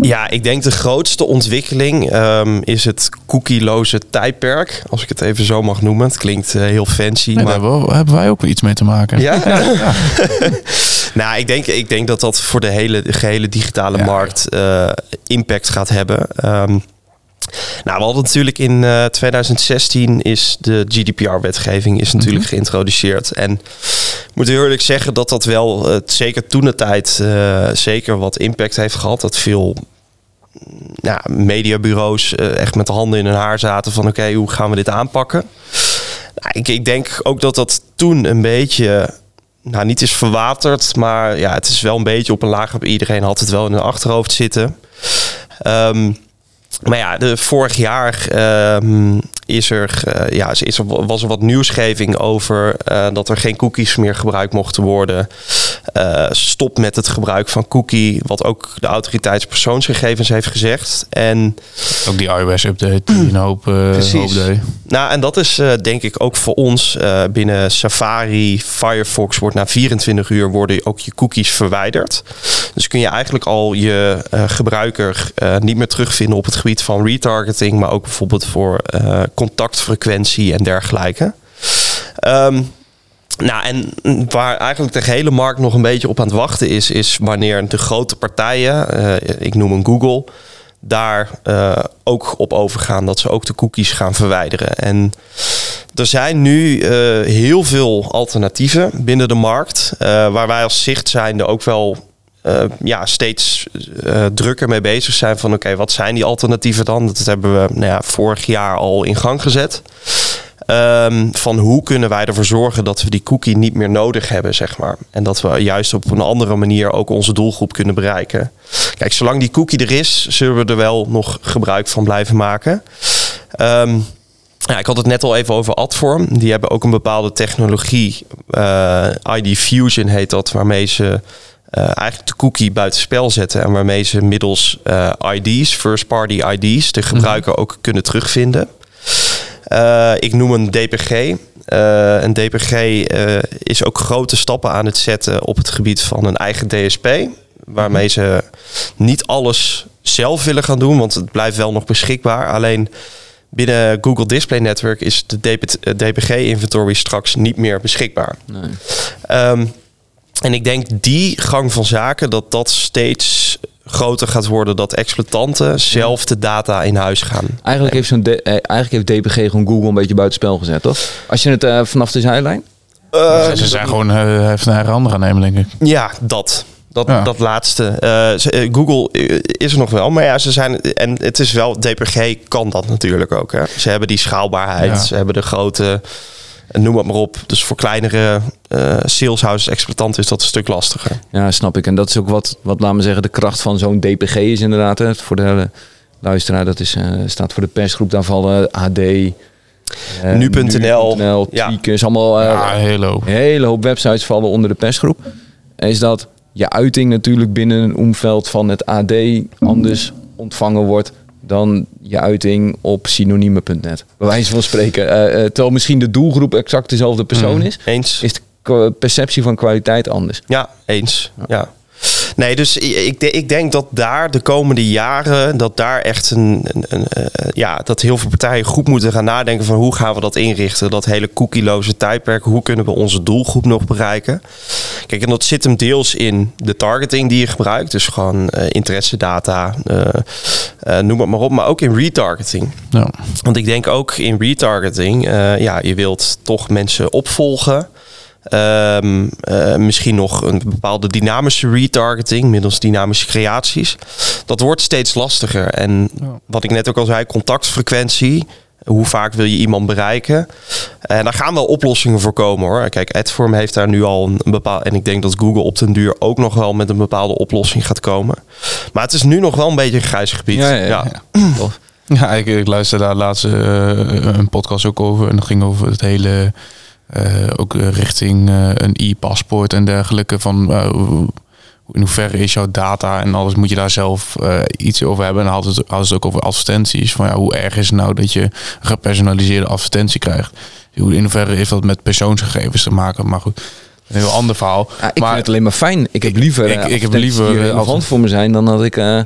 Ja, ik denk de grootste ontwikkeling ehm, is het cookieloze tijdperk. Als ik het even zo mag noemen. Het klinkt eh, heel fancy. Nee, maar daar hebben, we- hebben wij ook wel iets mee te maken. Ja? (laughs) (laughs) nou, ik denk, ik denk dat dat voor de hele de gehele digitale Ja. markt eh, impact gaat hebben. Ehm, nou, we hadden natuurlijk in eh, 2016 is de GDPR-wetgeving is natuurlijk Mhm. geïntroduceerd. En ik moet eerlijk zeggen dat dat wel, eh, zeker toen de tijd, eh, zeker wat impact heeft gehad. Dat veel mm, ja, mediabureaus eh, echt met de handen in hun haar zaten van oké, hoe gaan we dit aanpakken? Nou, ik, ik denk ook dat dat toen een beetje, nou niet is verwaterd, maar ja, het is wel een beetje op een laag. Iedereen had het wel in hun achterhoofd zitten. Ehm, maar ja, de, vorig jaar ehm, is er, eh, ja, is er, was er wat nieuwsgeving over eh, dat er geen cookies meer gebruikt mochten worden. Eh, stop met het gebruik van cookie, wat ook de autoriteitspersoonsgegevens heeft gezegd. En Ook die iOS-update die een hoop, hoop nou, en dat is denk ik ook voor ons binnen Safari, Firefox wordt na 24 uur worden ook je cookies verwijderd. Dus kun je eigenlijk al je gebruiker niet meer terugvinden op het gebied van retargeting, maar ook bijvoorbeeld voor contactfrequentie en dergelijke. Ehm, nou, en waar eigenlijk de hele markt nog een beetje op aan het wachten is, is wanneer de grote partijen, eh, ik noem een Google, daar eh, ook op overgaan dat ze ook de cookies gaan verwijderen. En er zijn nu eh, heel veel alternatieven binnen de markt, waar wij als zicht zijnde ook wel eh, ja, steeds eh, drukker mee bezig zijn van oké, wat zijn die alternatieven dan? Dat hebben we nou ja, vorig jaar al in gang gezet. Ehm, van hoe kunnen wij ervoor zorgen dat we die cookie niet meer nodig hebben, zeg maar. En dat we juist op een andere manier ook onze doelgroep kunnen bereiken. Kijk, zolang die cookie er is, zullen we er wel nog gebruik van blijven maken. Ehm, ja, ik had het net al even over Adform. Die hebben ook een bepaalde technologie, eh, ID Fusion heet dat, waarmee ze eh, eigenlijk de cookie buitenspel zetten en waarmee ze middels eh, ID's, first party ID's, de gebruiker ook kunnen terugvinden. Eh, ik noem een DPG. Een DPG is ook grote stappen aan het zetten op het gebied van een eigen DSP. Waarmee ze niet alles zelf willen gaan doen, want het blijft wel nog beschikbaar. Alleen binnen Google Display Network is de DPG-inventory straks niet meer beschikbaar. nee. Ehm, en ik denk die gang van zaken, dat dat steeds groter gaat worden. Dat exploitanten zelf de data in huis gaan. Eigenlijk, heeft zo'n eh, eigenlijk heeft DPG gewoon Google een beetje buitenspel gezet, toch? Als je het eh, vanaf de zijlijn. ze zijn gewoon uh, even naar handen gaan nemen, denk ik. Ja, dat. Dat, Ja. dat laatste. Eh, Google is er nog wel, maar ja, ze zijn. En het is wel, DPG kan dat natuurlijk ook. Hè. Ze hebben die schaalbaarheid, Ja. ze hebben de grote. Noem het maar op. Dus voor kleinere eh saleshouses, exploitanten is dat een stuk lastiger. Ja, snap ik. En dat is ook wat, wat laten we zeggen, de kracht van zo'n DPG is inderdaad. Hè. Voor de luisteraar, dat is, eh, staat voor de persgroep. Daar vallen AD, eh, Nu.nl, Nu.nl, ja. Tweakers, allemaal eh, Ja, een hele hoop. een hele hoop websites vallen onder de persgroep. Is dat je uiting natuurlijk binnen een omveld van het AD anders ontvangen wordt dan je uiting op synonieme.net. Bij wijze van spreken. Eh, terwijl misschien de doelgroep exact dezelfde persoon Mhm. is, Eens? is de perceptie van kwaliteit anders. Ja, eens. Ja. Nee, dus ik, ik denk dat daar de komende jaren, dat daar echt een, een, een, eh, ja, dat heel veel partijen goed moeten gaan nadenken van hoe gaan we dat inrichten, dat hele cookieloze tijdperk, hoe kunnen we onze doelgroep nog bereiken? Kijk, en dat zit hem deels in de targeting die je gebruikt, dus gewoon eh interessedata, eh, noem het maar op, maar ook in retargeting. Ja. Want ik denk ook in retargeting, ja, je wilt toch mensen opvolgen. Ehm, eh, misschien nog een bepaalde dynamische retargeting middels dynamische creaties. Dat wordt steeds lastiger. En wat ik net ook al zei, contactfrequentie. Hoe vaak wil je iemand bereiken? En daar gaan wel oplossingen voor komen hoor. Kijk, Adform heeft daar nu al een bepaald. En ik denk dat Google op den duur ook nog wel met een bepaalde oplossing gaat komen. Maar het is nu nog wel een beetje een grijs gebied. Ja, ja, ja. (clears throat) Tof. Ja, ik, ik luisterde daar laatst uh, een podcast ook over. En dat ging over het hele. Uh, ook richting uh, een e-paspoort en dergelijke. Van in hoeverre is jouw data en alles moet je daar zelf iets over hebben. En dan hadden ze het ook over advertenties. Van ja, hoe erg is het nou dat je gepersonaliseerde advertentie krijgt? In hoeverre heeft dat met persoonsgegevens te maken? Maar goed, een heel ander verhaal. Ja, ik maar, vind het alleen maar fijn. Ik heb liever ik, ik heb liever die relevant voor me zijn dan dat ik uh,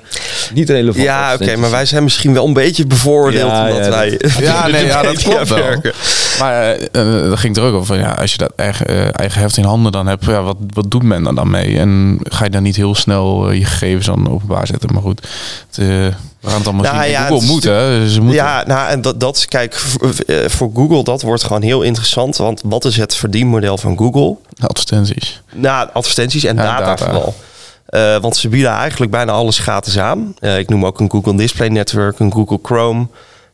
niet relevant. Ja, oké, okay, maar wij zijn misschien wel een beetje bevooroordeeld Ja, omdat ja, wij. dat- (laughs) Ja, nee, ja, dat klopt wel. werken. Maar eh, eh, dat ging er ook over. Ja, als je dat eigen, eh, eigen heft in handen dan hebt, ja, wat, wat doet men er dan mee? En ga je dan niet heel snel eh, je gegevens dan openbaar zetten? Maar goed, het, eh, we gaan het allemaal Nou zien. ja, Google moet, hè? Ze moeten. Ja, nou, en dat, dat is, kijk, voor, eh, voor Google, dat wordt gewoon heel interessant. Want wat is het verdienmodel van Google? Advertenties. Nou, advertenties en data, data. vooral. Eh, want ze bieden eigenlijk bijna alles gratis aan. Eh, ik noem ook een Google Display Network, een Google Chrome.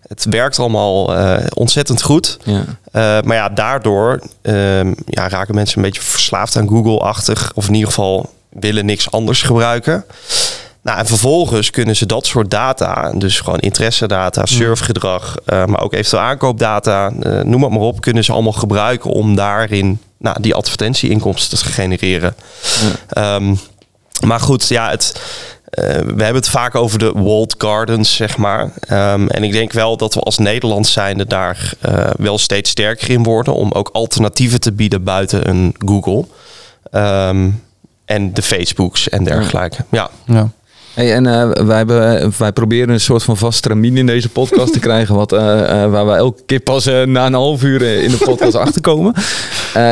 Het werkt allemaal eh, ontzettend goed. Ja. Eh, maar ja, daardoor ehm, ja, raken mensen een beetje verslaafd aan Google-achtig. Of in ieder geval willen niks anders gebruiken. Nou, en vervolgens kunnen ze dat soort data, dus gewoon interessedata, surfgedrag, eh, maar ook eventueel aankoopdata, noem het maar op, kunnen ze allemaal gebruiken om daarin nou, die advertentieinkomsten te genereren. Ehm, maar goed, ja, het, eh, we hebben het vaak over de walled gardens, zeg maar. Ehm, en ik denk wel dat we als Nederland zijnde daar eh, wel steeds sterker in worden om ook alternatieven te bieden buiten een Google. Ehm, en de Facebooks en dergelijke. Ja. Ja. Hey, en eh, wij, hebben, eh, wij proberen een soort van vast tramien in deze podcast te (laughs) krijgen. Wat, eh, waar we elke keer pas na een half uur in de podcast (laughs) achterkomen.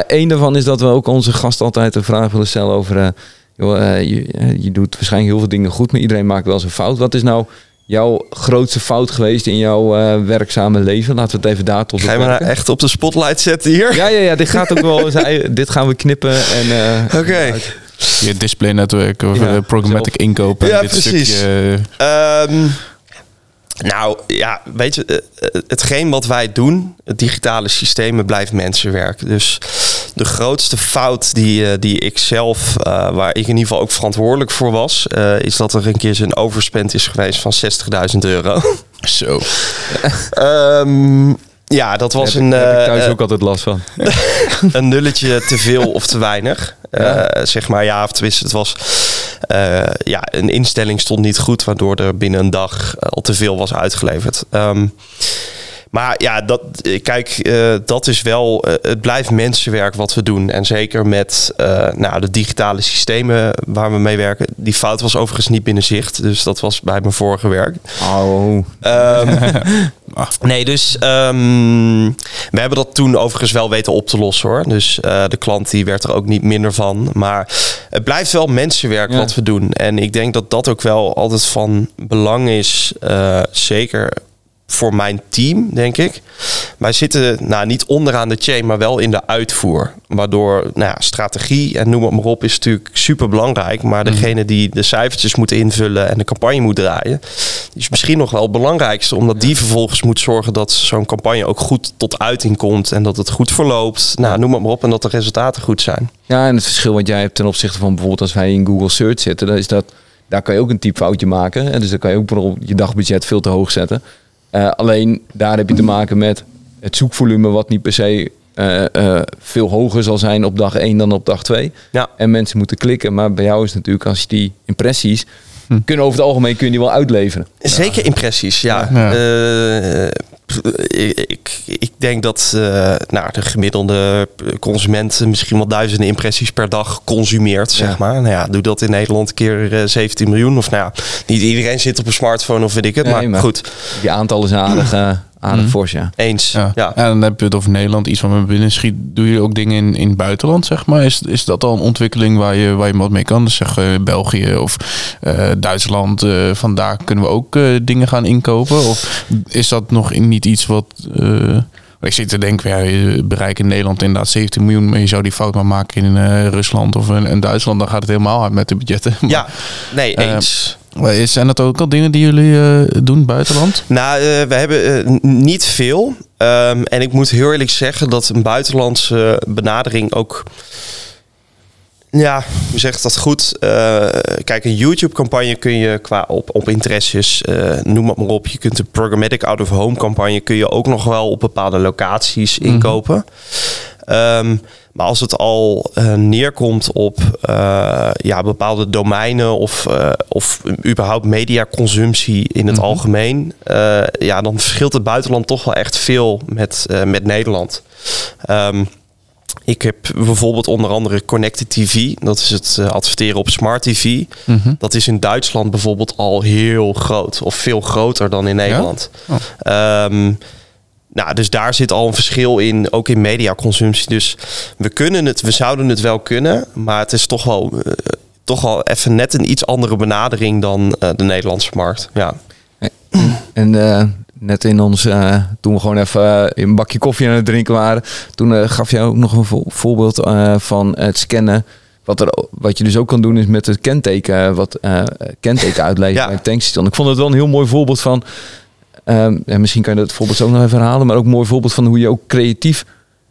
Eén daarvan is dat we ook onze gast altijd een vraag willen stellen over... joh, je, je doet waarschijnlijk heel veel dingen goed, maar iedereen maakt wel eens een fout. Wat is nou jouw grootste fout geweest in jouw werkzame leven? Laten we het even daar tot Ga je me nou echt op de spotlight zetten hier? Ja, ja, ja, dit gaat ook wel. (laughs) dit gaan we knippen. En, eh, Je display-netwerk of Ja, programmatic inkopen. Ja, dit precies. Stukje, Ehm, nou ja, weet je, eh, eh, hetgeen wat wij doen, het digitale systemen blijft mensenwerk. Dus de grootste fout die, eh, die ik zelf, eh, waar ik in ieder geval ook verantwoordelijk voor was, eh, is dat er een keer een overspend is geweest van 60.000 euro. zo. (laughs) Ehm, ja, dat was heb, een, ik- heb ik eh, thuis eh, ook altijd last van. (laughs) een nulletje te veel of te weinig. Ja. Eh, zeg maar ja, of tenminste, het was. eh, ja, een instelling stond niet goed, waardoor er binnen een dag al te veel was uitgeleverd. Ehm, maar ja, dat, eh, kijk, eh, dat is wel. eh, het blijft mensenwerk wat we doen. En zeker met eh, nou, de digitale systemen waar we mee werken. Die fout was overigens niet binnen zicht. Dus dat was bij mijn vorige werk. Oh, Ehm, (laughs) nee, dus ehm, we hebben dat toen overigens wel weten op te lossen hoor. Dus de klant die werd er ook niet minder van. Maar het blijft wel mensenwerk Ja. wat we doen. En ik denk dat dat ook wel altijd van belang is. zeker voor mijn team, denk ik. Wij zitten nou, niet onderaan de chain, maar wel in de uitvoer. Waardoor nou ja, strategie en noem het maar op is natuurlijk super belangrijk. Maar degene die de cijfertjes moet invullen en de campagne moet draaien, is misschien nog wel het belangrijkste. Omdat die vervolgens moet zorgen dat zo'n campagne ook goed tot uiting komt. En dat het goed verloopt. Nou, noem het maar op. En dat de resultaten goed zijn. Ja, en het verschil wat jij hebt ten opzichte van bijvoorbeeld als wij in Google Search zitten, dan is dat daar kan je ook een typfoutje maken. En dus dan kan je ook bijvoorbeeld je dagbudget veel te hoog zetten. Eh, alleen daar heb je te maken met het zoekvolume wat niet per se eh, eh, veel hoger zal zijn op dag 1 dan op dag 2. Ja. En mensen moeten klikken. Maar bij jou is natuurlijk als je die impressies kunnen over het algemeen kun je die wel uitleveren. Zeker impressies, ja. Ja. Eh, ik, ik, ik denk dat eh, nou, de gemiddelde consument misschien wel duizenden impressies per dag consumeert, zeg Ja. maar. Nou ja, doe dat in Nederland een keer eh, 17 miljoen. Of nou ja, niet iedereen zit op een smartphone of weet ik het. Nee, maar, maar- goed, Die aantallen zijn aardig, eh, aardig fors, ja. eens. Ja. Ja. En dan heb je het over Nederland, iets van me binnen schiet. Doe je ook dingen in, in het buitenland, zeg maar? Is, is dat al een ontwikkeling waar je, waar je wat mee kan? Dus zeg eh, België of eh, Duitsland, eh vandaar kunnen we ook eh, dingen gaan inkopen? Of is dat nog in- niet iets wat... eh, Ik zit te denken, ja, je bereikt in Nederland inderdaad 17 miljoen, maar je zou die fout maar maken in eh, Rusland of in, in Duitsland, dan gaat het helemaal hard met de budgetten. (laughs) Maar, Ja, nee, eens. Zijn dat ook al dingen die jullie eh, doen buitenland? Nou, eh, we hebben eh, niet veel. Ehm, en ik moet heel eerlijk zeggen dat een buitenlandse benadering ook. Ja, hoe zeg ik dat goed? Kijk, een YouTube-campagne kun je qua op, op interesses, noem het maar op. Je kunt een programmatic out-of-home campagne kun je ook nog wel op bepaalde locaties inkopen. Ehm, maar als het al eh, neerkomt op eh, ja, bepaalde domeinen of, eh, of überhaupt mediaconsumptie in het algemeen, eh, ja, dan verschilt het buitenland toch wel echt veel met, met Nederland. Ehm, ik heb bijvoorbeeld onder andere Connected TV. Dat is het adverteren op Smart TV. Mhm. Dat is in Duitsland bijvoorbeeld al heel groot. Of veel groter dan in Nederland. Oh. Ehm, nou, dus daar zit al een verschil in, ook in mediaconsumptie. Dus we kunnen het, we zouden het wel kunnen. Maar het is toch wel, eh, toch wel even net een iets andere benadering dan eh, de Nederlandse markt. Ja. En eh, net in ons, toen we gewoon even een bakje koffie aan het drinken waren, toen gaf jij ook nog een vo- voorbeeld van het scannen. Wat, er, wat je dus ook kan doen is met het kenteken, wat kenteken uitlezen Ja. bij een tankstation. Ik vond het wel een heel mooi voorbeeld van, ehm, en misschien kan je dat voorbeeld ook nog even herhalen, maar ook een mooi voorbeeld van hoe je ook creatief,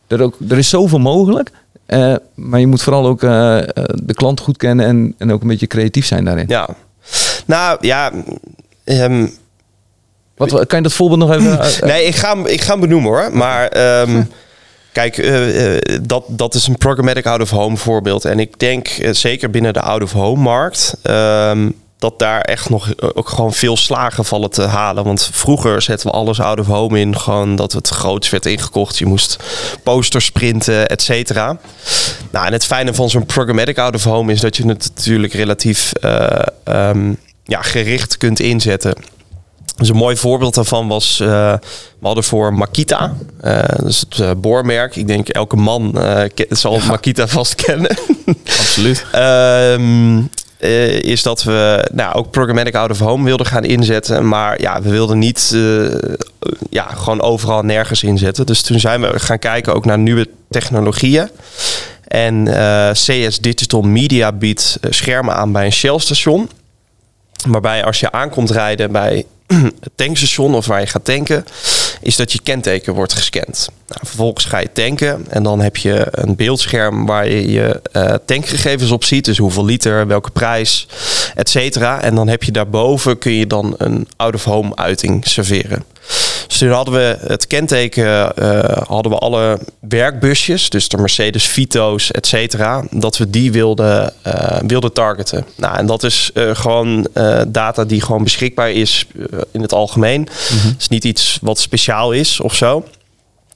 er, ook, er is zoveel mogelijk. eh, maar je moet vooral ook eh, eh, de klant goed kennen en, en ook een beetje creatief zijn daarin. ja. Nou ja. ehm, Wat, kan je dat voorbeeld nog even... (clears throat) Nee, ik ga, hem- ik ga hem benoemen hoor. Maar ehm, kijk, dat, dat is een programmatic out-of-home voorbeeld. En ik denk zeker binnen de out-of-home markt... ehm, dat daar echt nog eh, ook gewoon veel slagen vallen te halen. Want vroeger zetten we alles out-of-home in. Gewoon dat het groots werd ingekocht. Je moest posters printen, et cetera. Nou, en het fijne van zo'n programmatic out-of-home... is dat je het natuurlijk relatief eh, ehm, ja, gericht kunt inzetten. Dus een mooi voorbeeld daarvan was, eh, we hadden voor Makita, dat is het boormerk. Ik denk elke man zal Makita vast kennen. Absoluut. (laughs) Ehm, eh, is dat we nou, ook programmatic out of home wilden gaan inzetten. Maar ja, we wilden niet eh, ja, gewoon overal nergens inzetten. Dus toen zijn we gaan kijken ook naar nieuwe technologieën. En eh, CS Digital Media biedt schermen aan bij een Shell station. Waarbij als je aankomt rijden bij (clears throat) het tankstation of waar je gaat tanken, is dat je kenteken wordt gescand. Nou, vervolgens ga je tanken en dan heb je een beeldscherm waar je je eh, tankgegevens op ziet. Dus hoeveel liter, welke prijs, et cetera. En dan heb je daarboven kun je dan een out-of-home uiting serveren. Dus toen hadden we het kenteken, eh, hadden we alle werkbusjes, dus de Mercedes Vito's, et cetera, dat we die wilden, eh, wilden targeten. Nou, en dat is eh, gewoon data die gewoon beschikbaar is in het algemeen. Het is niet iets wat speciaal is of zo.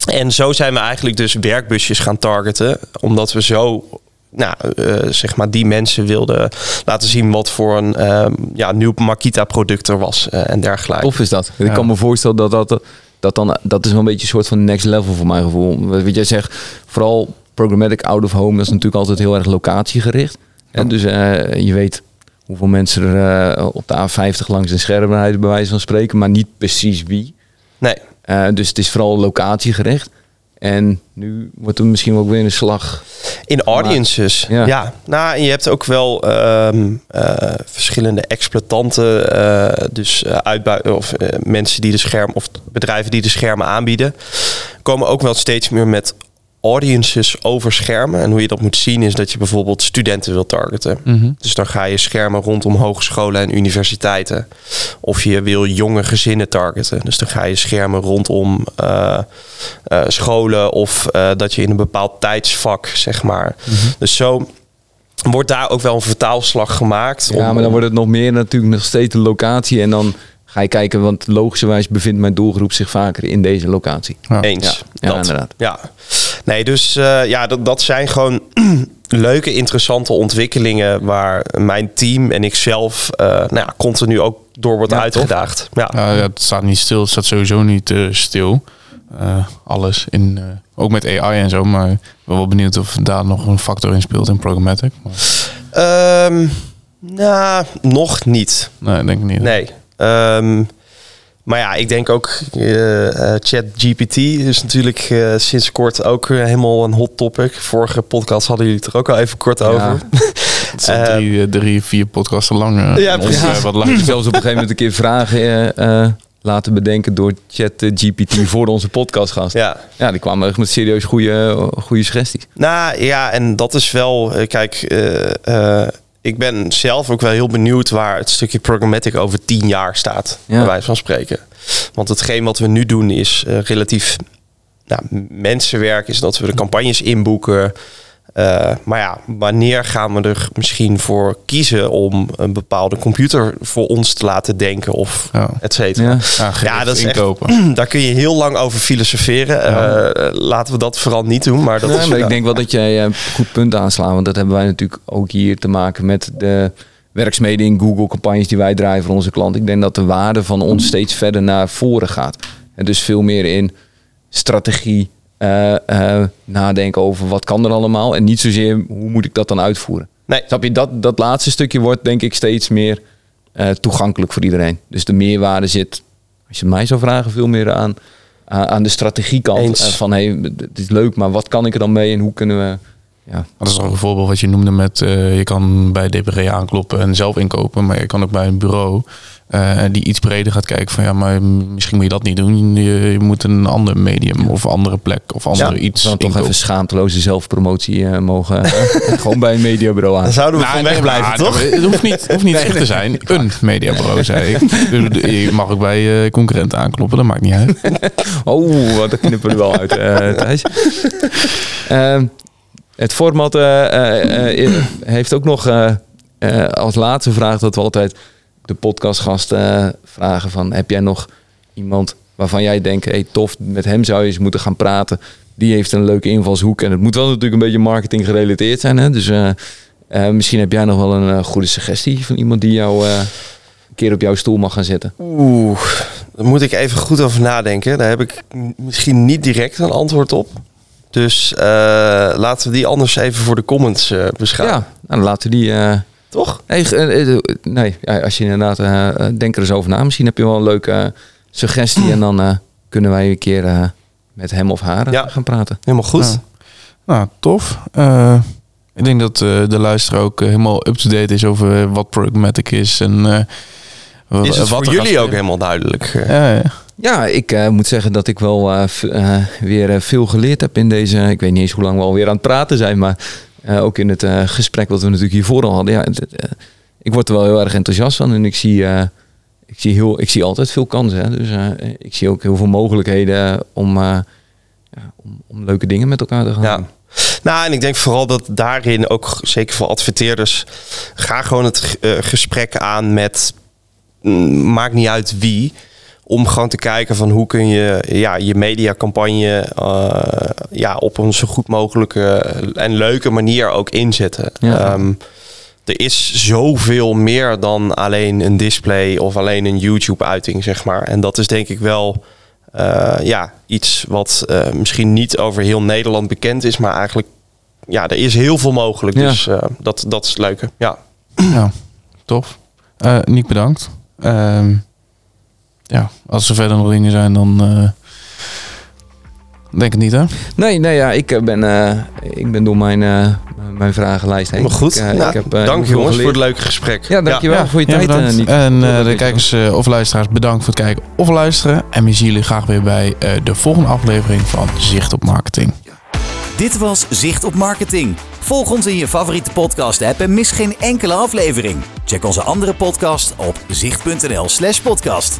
En zo zijn we eigenlijk dus werkbusjes gaan targeten, omdat we zo nou, eh, zeg maar die mensen wilden laten zien wat voor een ehm, ja, nieuw Makita-product er was eh, en dergelijke. Tof is dat. Ik Ja. kan me voorstellen dat dat, dat dan, dat is wel een beetje een soort van next level voor mijn gevoel. Wat jij zegt, vooral programmatic out of home, dat is natuurlijk altijd heel erg locatiegericht. En dus eh, je weet hoeveel mensen er eh, op de A50 langs een scherm rijden, bij wijze van spreken, maar niet precies wie. Nee, Eh, dus het is vooral locatiegericht. En nu wordt er misschien ook weer een slag. In audiences, Ja. ja. Nou, je hebt ook wel ehm, eh, verschillende exploitanten, eh, dus eh, uitbui- of mensen die de scherm of bedrijven die de schermen aanbieden, komen ook wel steeds meer met audiences over schermen. En hoe je dat moet zien is dat je bijvoorbeeld studenten wil targeten. Mhm. Dus dan ga je schermen rondom hogescholen en universiteiten. Of je wil jonge gezinnen targeten. Dus dan ga je schermen rondom eh, eh, scholen of eh, dat je in een bepaald tijdsvak, zeg maar. Dus zo wordt daar ook wel een vertaalslag gemaakt. Ja, om- maar dan wordt het nog meer natuurlijk nog steeds de locatie. En dan ga je kijken, want logischerwijs bevindt mijn doelgroep zich vaker in deze locatie. Ja. Eens. Ja, inderdaad. Ja. Nee, dus eh, ja, dat, dat zijn gewoon (clears throat) leuke, interessante ontwikkelingen waar mijn team en ik zelf eh, nou ja, continu ook door wordt Ja, uitgedaagd. Ja. Het staat niet stil. Het staat sowieso niet eh, stil. Eh, alles in, eh, ook met AI en zo. Maar ik ben wel benieuwd of daar nog een factor in speelt in programmatic. Maar, Ehm, nou, nog niet. nee, denk ik niet. Nee. Ehm, maar ja, ik denk ook uh, uh, ChatGPT is natuurlijk uh, sinds kort ook helemaal een hot topic. Vorige podcast hadden jullie het er ook al even kort over. (laughs) Het zijn drie, drie, vier podcasten lang. ja, precies. wat lang. Zelfs op een gegeven moment een keer vragen laten bedenken door ChatGPT (laughs) voor onze podcastgast. Ja. ja, die kwamen echt met serieus goede, goede suggesties. Nou ja, en dat is wel, kijk, ik ben zelf ook wel heel benieuwd waar het stukje programmatic over tien jaar staat, ja. bij wijze van spreken. Want hetgeen wat we nu doen is uh, relatief nou, mensenwerk, is dat we de campagnes inboeken. Uh, maar ja, wanneer gaan we er misschien voor kiezen om een bepaalde computer voor ons te laten denken of ja. et cetera? Ja, ja, ja dat is inkopen. Echt, (clears throat) daar kun je heel lang over filosoferen. Ja. Uh, laten we dat vooral niet doen. Maar, dat nee, is, maar ik denk wel dat jij een goed punt aanslaat. Want dat hebben wij natuurlijk ook hier te maken met de werksmeden in Google campagnes die wij draaien voor onze klanten. Ik denk dat de waarde van ons steeds verder naar voren gaat. En dus veel meer in strategie, uh, uh, nadenken over wat kan er allemaal. En niet zozeer hoe moet ik dat dan uitvoeren. Nee. Snap je, dat, dat laatste stukje wordt denk ik steeds meer uh, toegankelijk voor iedereen. Dus de meerwaarde zit, als je mij zou vragen, veel meer aan, aan de strategiekant. van hey, het is leuk, maar wat kan ik er dan mee en hoe kunnen we... Ja. Dat is ook een voorbeeld wat je noemde met je kan bij DPG aankloppen en zelf inkopen, maar je kan ook bij een bureau uh, die iets breder gaat kijken van ja, maar misschien moet je dat niet doen. Je, je moet een ander medium of andere plek of andere ja, iets. Dan toch even schaamteloze zelfpromotie uh, mogen. (laughs) gewoon bij een mediabureau aan. Dan zouden we nou, van weg blijven, maar, toch? Het hoeft niet, hoeft niet nee, te zijn. een mediabureau, zei ik. Je mag ook bij uh, concurrenten aankloppen, dat maakt niet uit. (laughs) oh, dat knippen we er wel uit, Thijs. Ehm, het format heeft ook nog als laatste vraag dat we altijd de podcastgasten vragen van... heb jij nog iemand waarvan jij denkt... hey, tof, met hem zou je eens moeten gaan praten. Die heeft een leuke invalshoek. En het moet wel natuurlijk een beetje marketing gerelateerd zijn. Hè? Dus uh, uh, misschien heb jij nog wel een uh, goede suggestie... van iemand die jou een keer op jouw stoel mag gaan zitten. Oeh, daar moet ik even goed over nadenken. Daar heb ik misschien niet direct een antwoord op. Dus laten we die anders even voor de comments beschouwen. Ja, nou, dan laten we die toch? Nee, nee als je inderdaad, uh, denk er eens over na. Misschien heb je wel een leuke suggestie en dan uh, kunnen wij een keer uh, met hem of haar ja. gaan praten. Helemaal goed. Ja. Nou, tof. ik denk dat de luisteraar ook helemaal up-to-date is over wat Programmatic is. En, is het wat voor jullie ook helemaal duidelijk? Ja, ja. Ja, ik moet zeggen dat ik wel weer veel geleerd heb in deze... Ik weet niet eens hoe lang we alweer aan het praten zijn, maar uh, ook in het uh, gesprek wat we natuurlijk hiervoor al hadden. Ja, uh, ik word er wel heel erg enthousiast van. En ik zie, ik zie, heel, ik zie altijd veel kansen. Hè. Dus ik zie ook heel veel mogelijkheden om, ja, om, om, leuke dingen met elkaar te gaan ja. Nou, en ik denk vooral dat daarin ook, zeker voor adverteerders, ga gewoon het gesprek aan met, mm, maakt niet uit wie om gewoon te kijken van hoe kun je ja, je mediacampagne uh, ja, op een zo goed mogelijke en leuke manier ook inzetten. Ja. Um, er is zoveel meer dan alleen een display of alleen een YouTube-uiting, zeg maar. En dat is denk ik wel uh, ja, iets wat uh, misschien niet over heel Nederland bekend is, maar eigenlijk, ja, er is heel veel mogelijk. Ja. Dus dat, dat is het leuke. Ja, ja tof. Niek, bedankt. Ehm, ja, als er verder nog dingen zijn, dan uh, denk ik niet, hè? Nee, nee ja, ik ben, uh, ik ben door mijn, uh, mijn vragenlijst heen. Maar goed, ik, nou, ik heb, dank jongens voor het leuke gesprek. Ja, dankjewel ja. voor je ja, tijd. Niet. En de kijkers of luisteraars, bedankt voor het kijken of luisteren. En we zien jullie graag weer bij de volgende aflevering van Zicht op Marketing. Dit was Zicht op Marketing. Volg ons in je favoriete podcast-app en mis geen enkele aflevering. Check onze andere podcast op zicht.nl/podcast.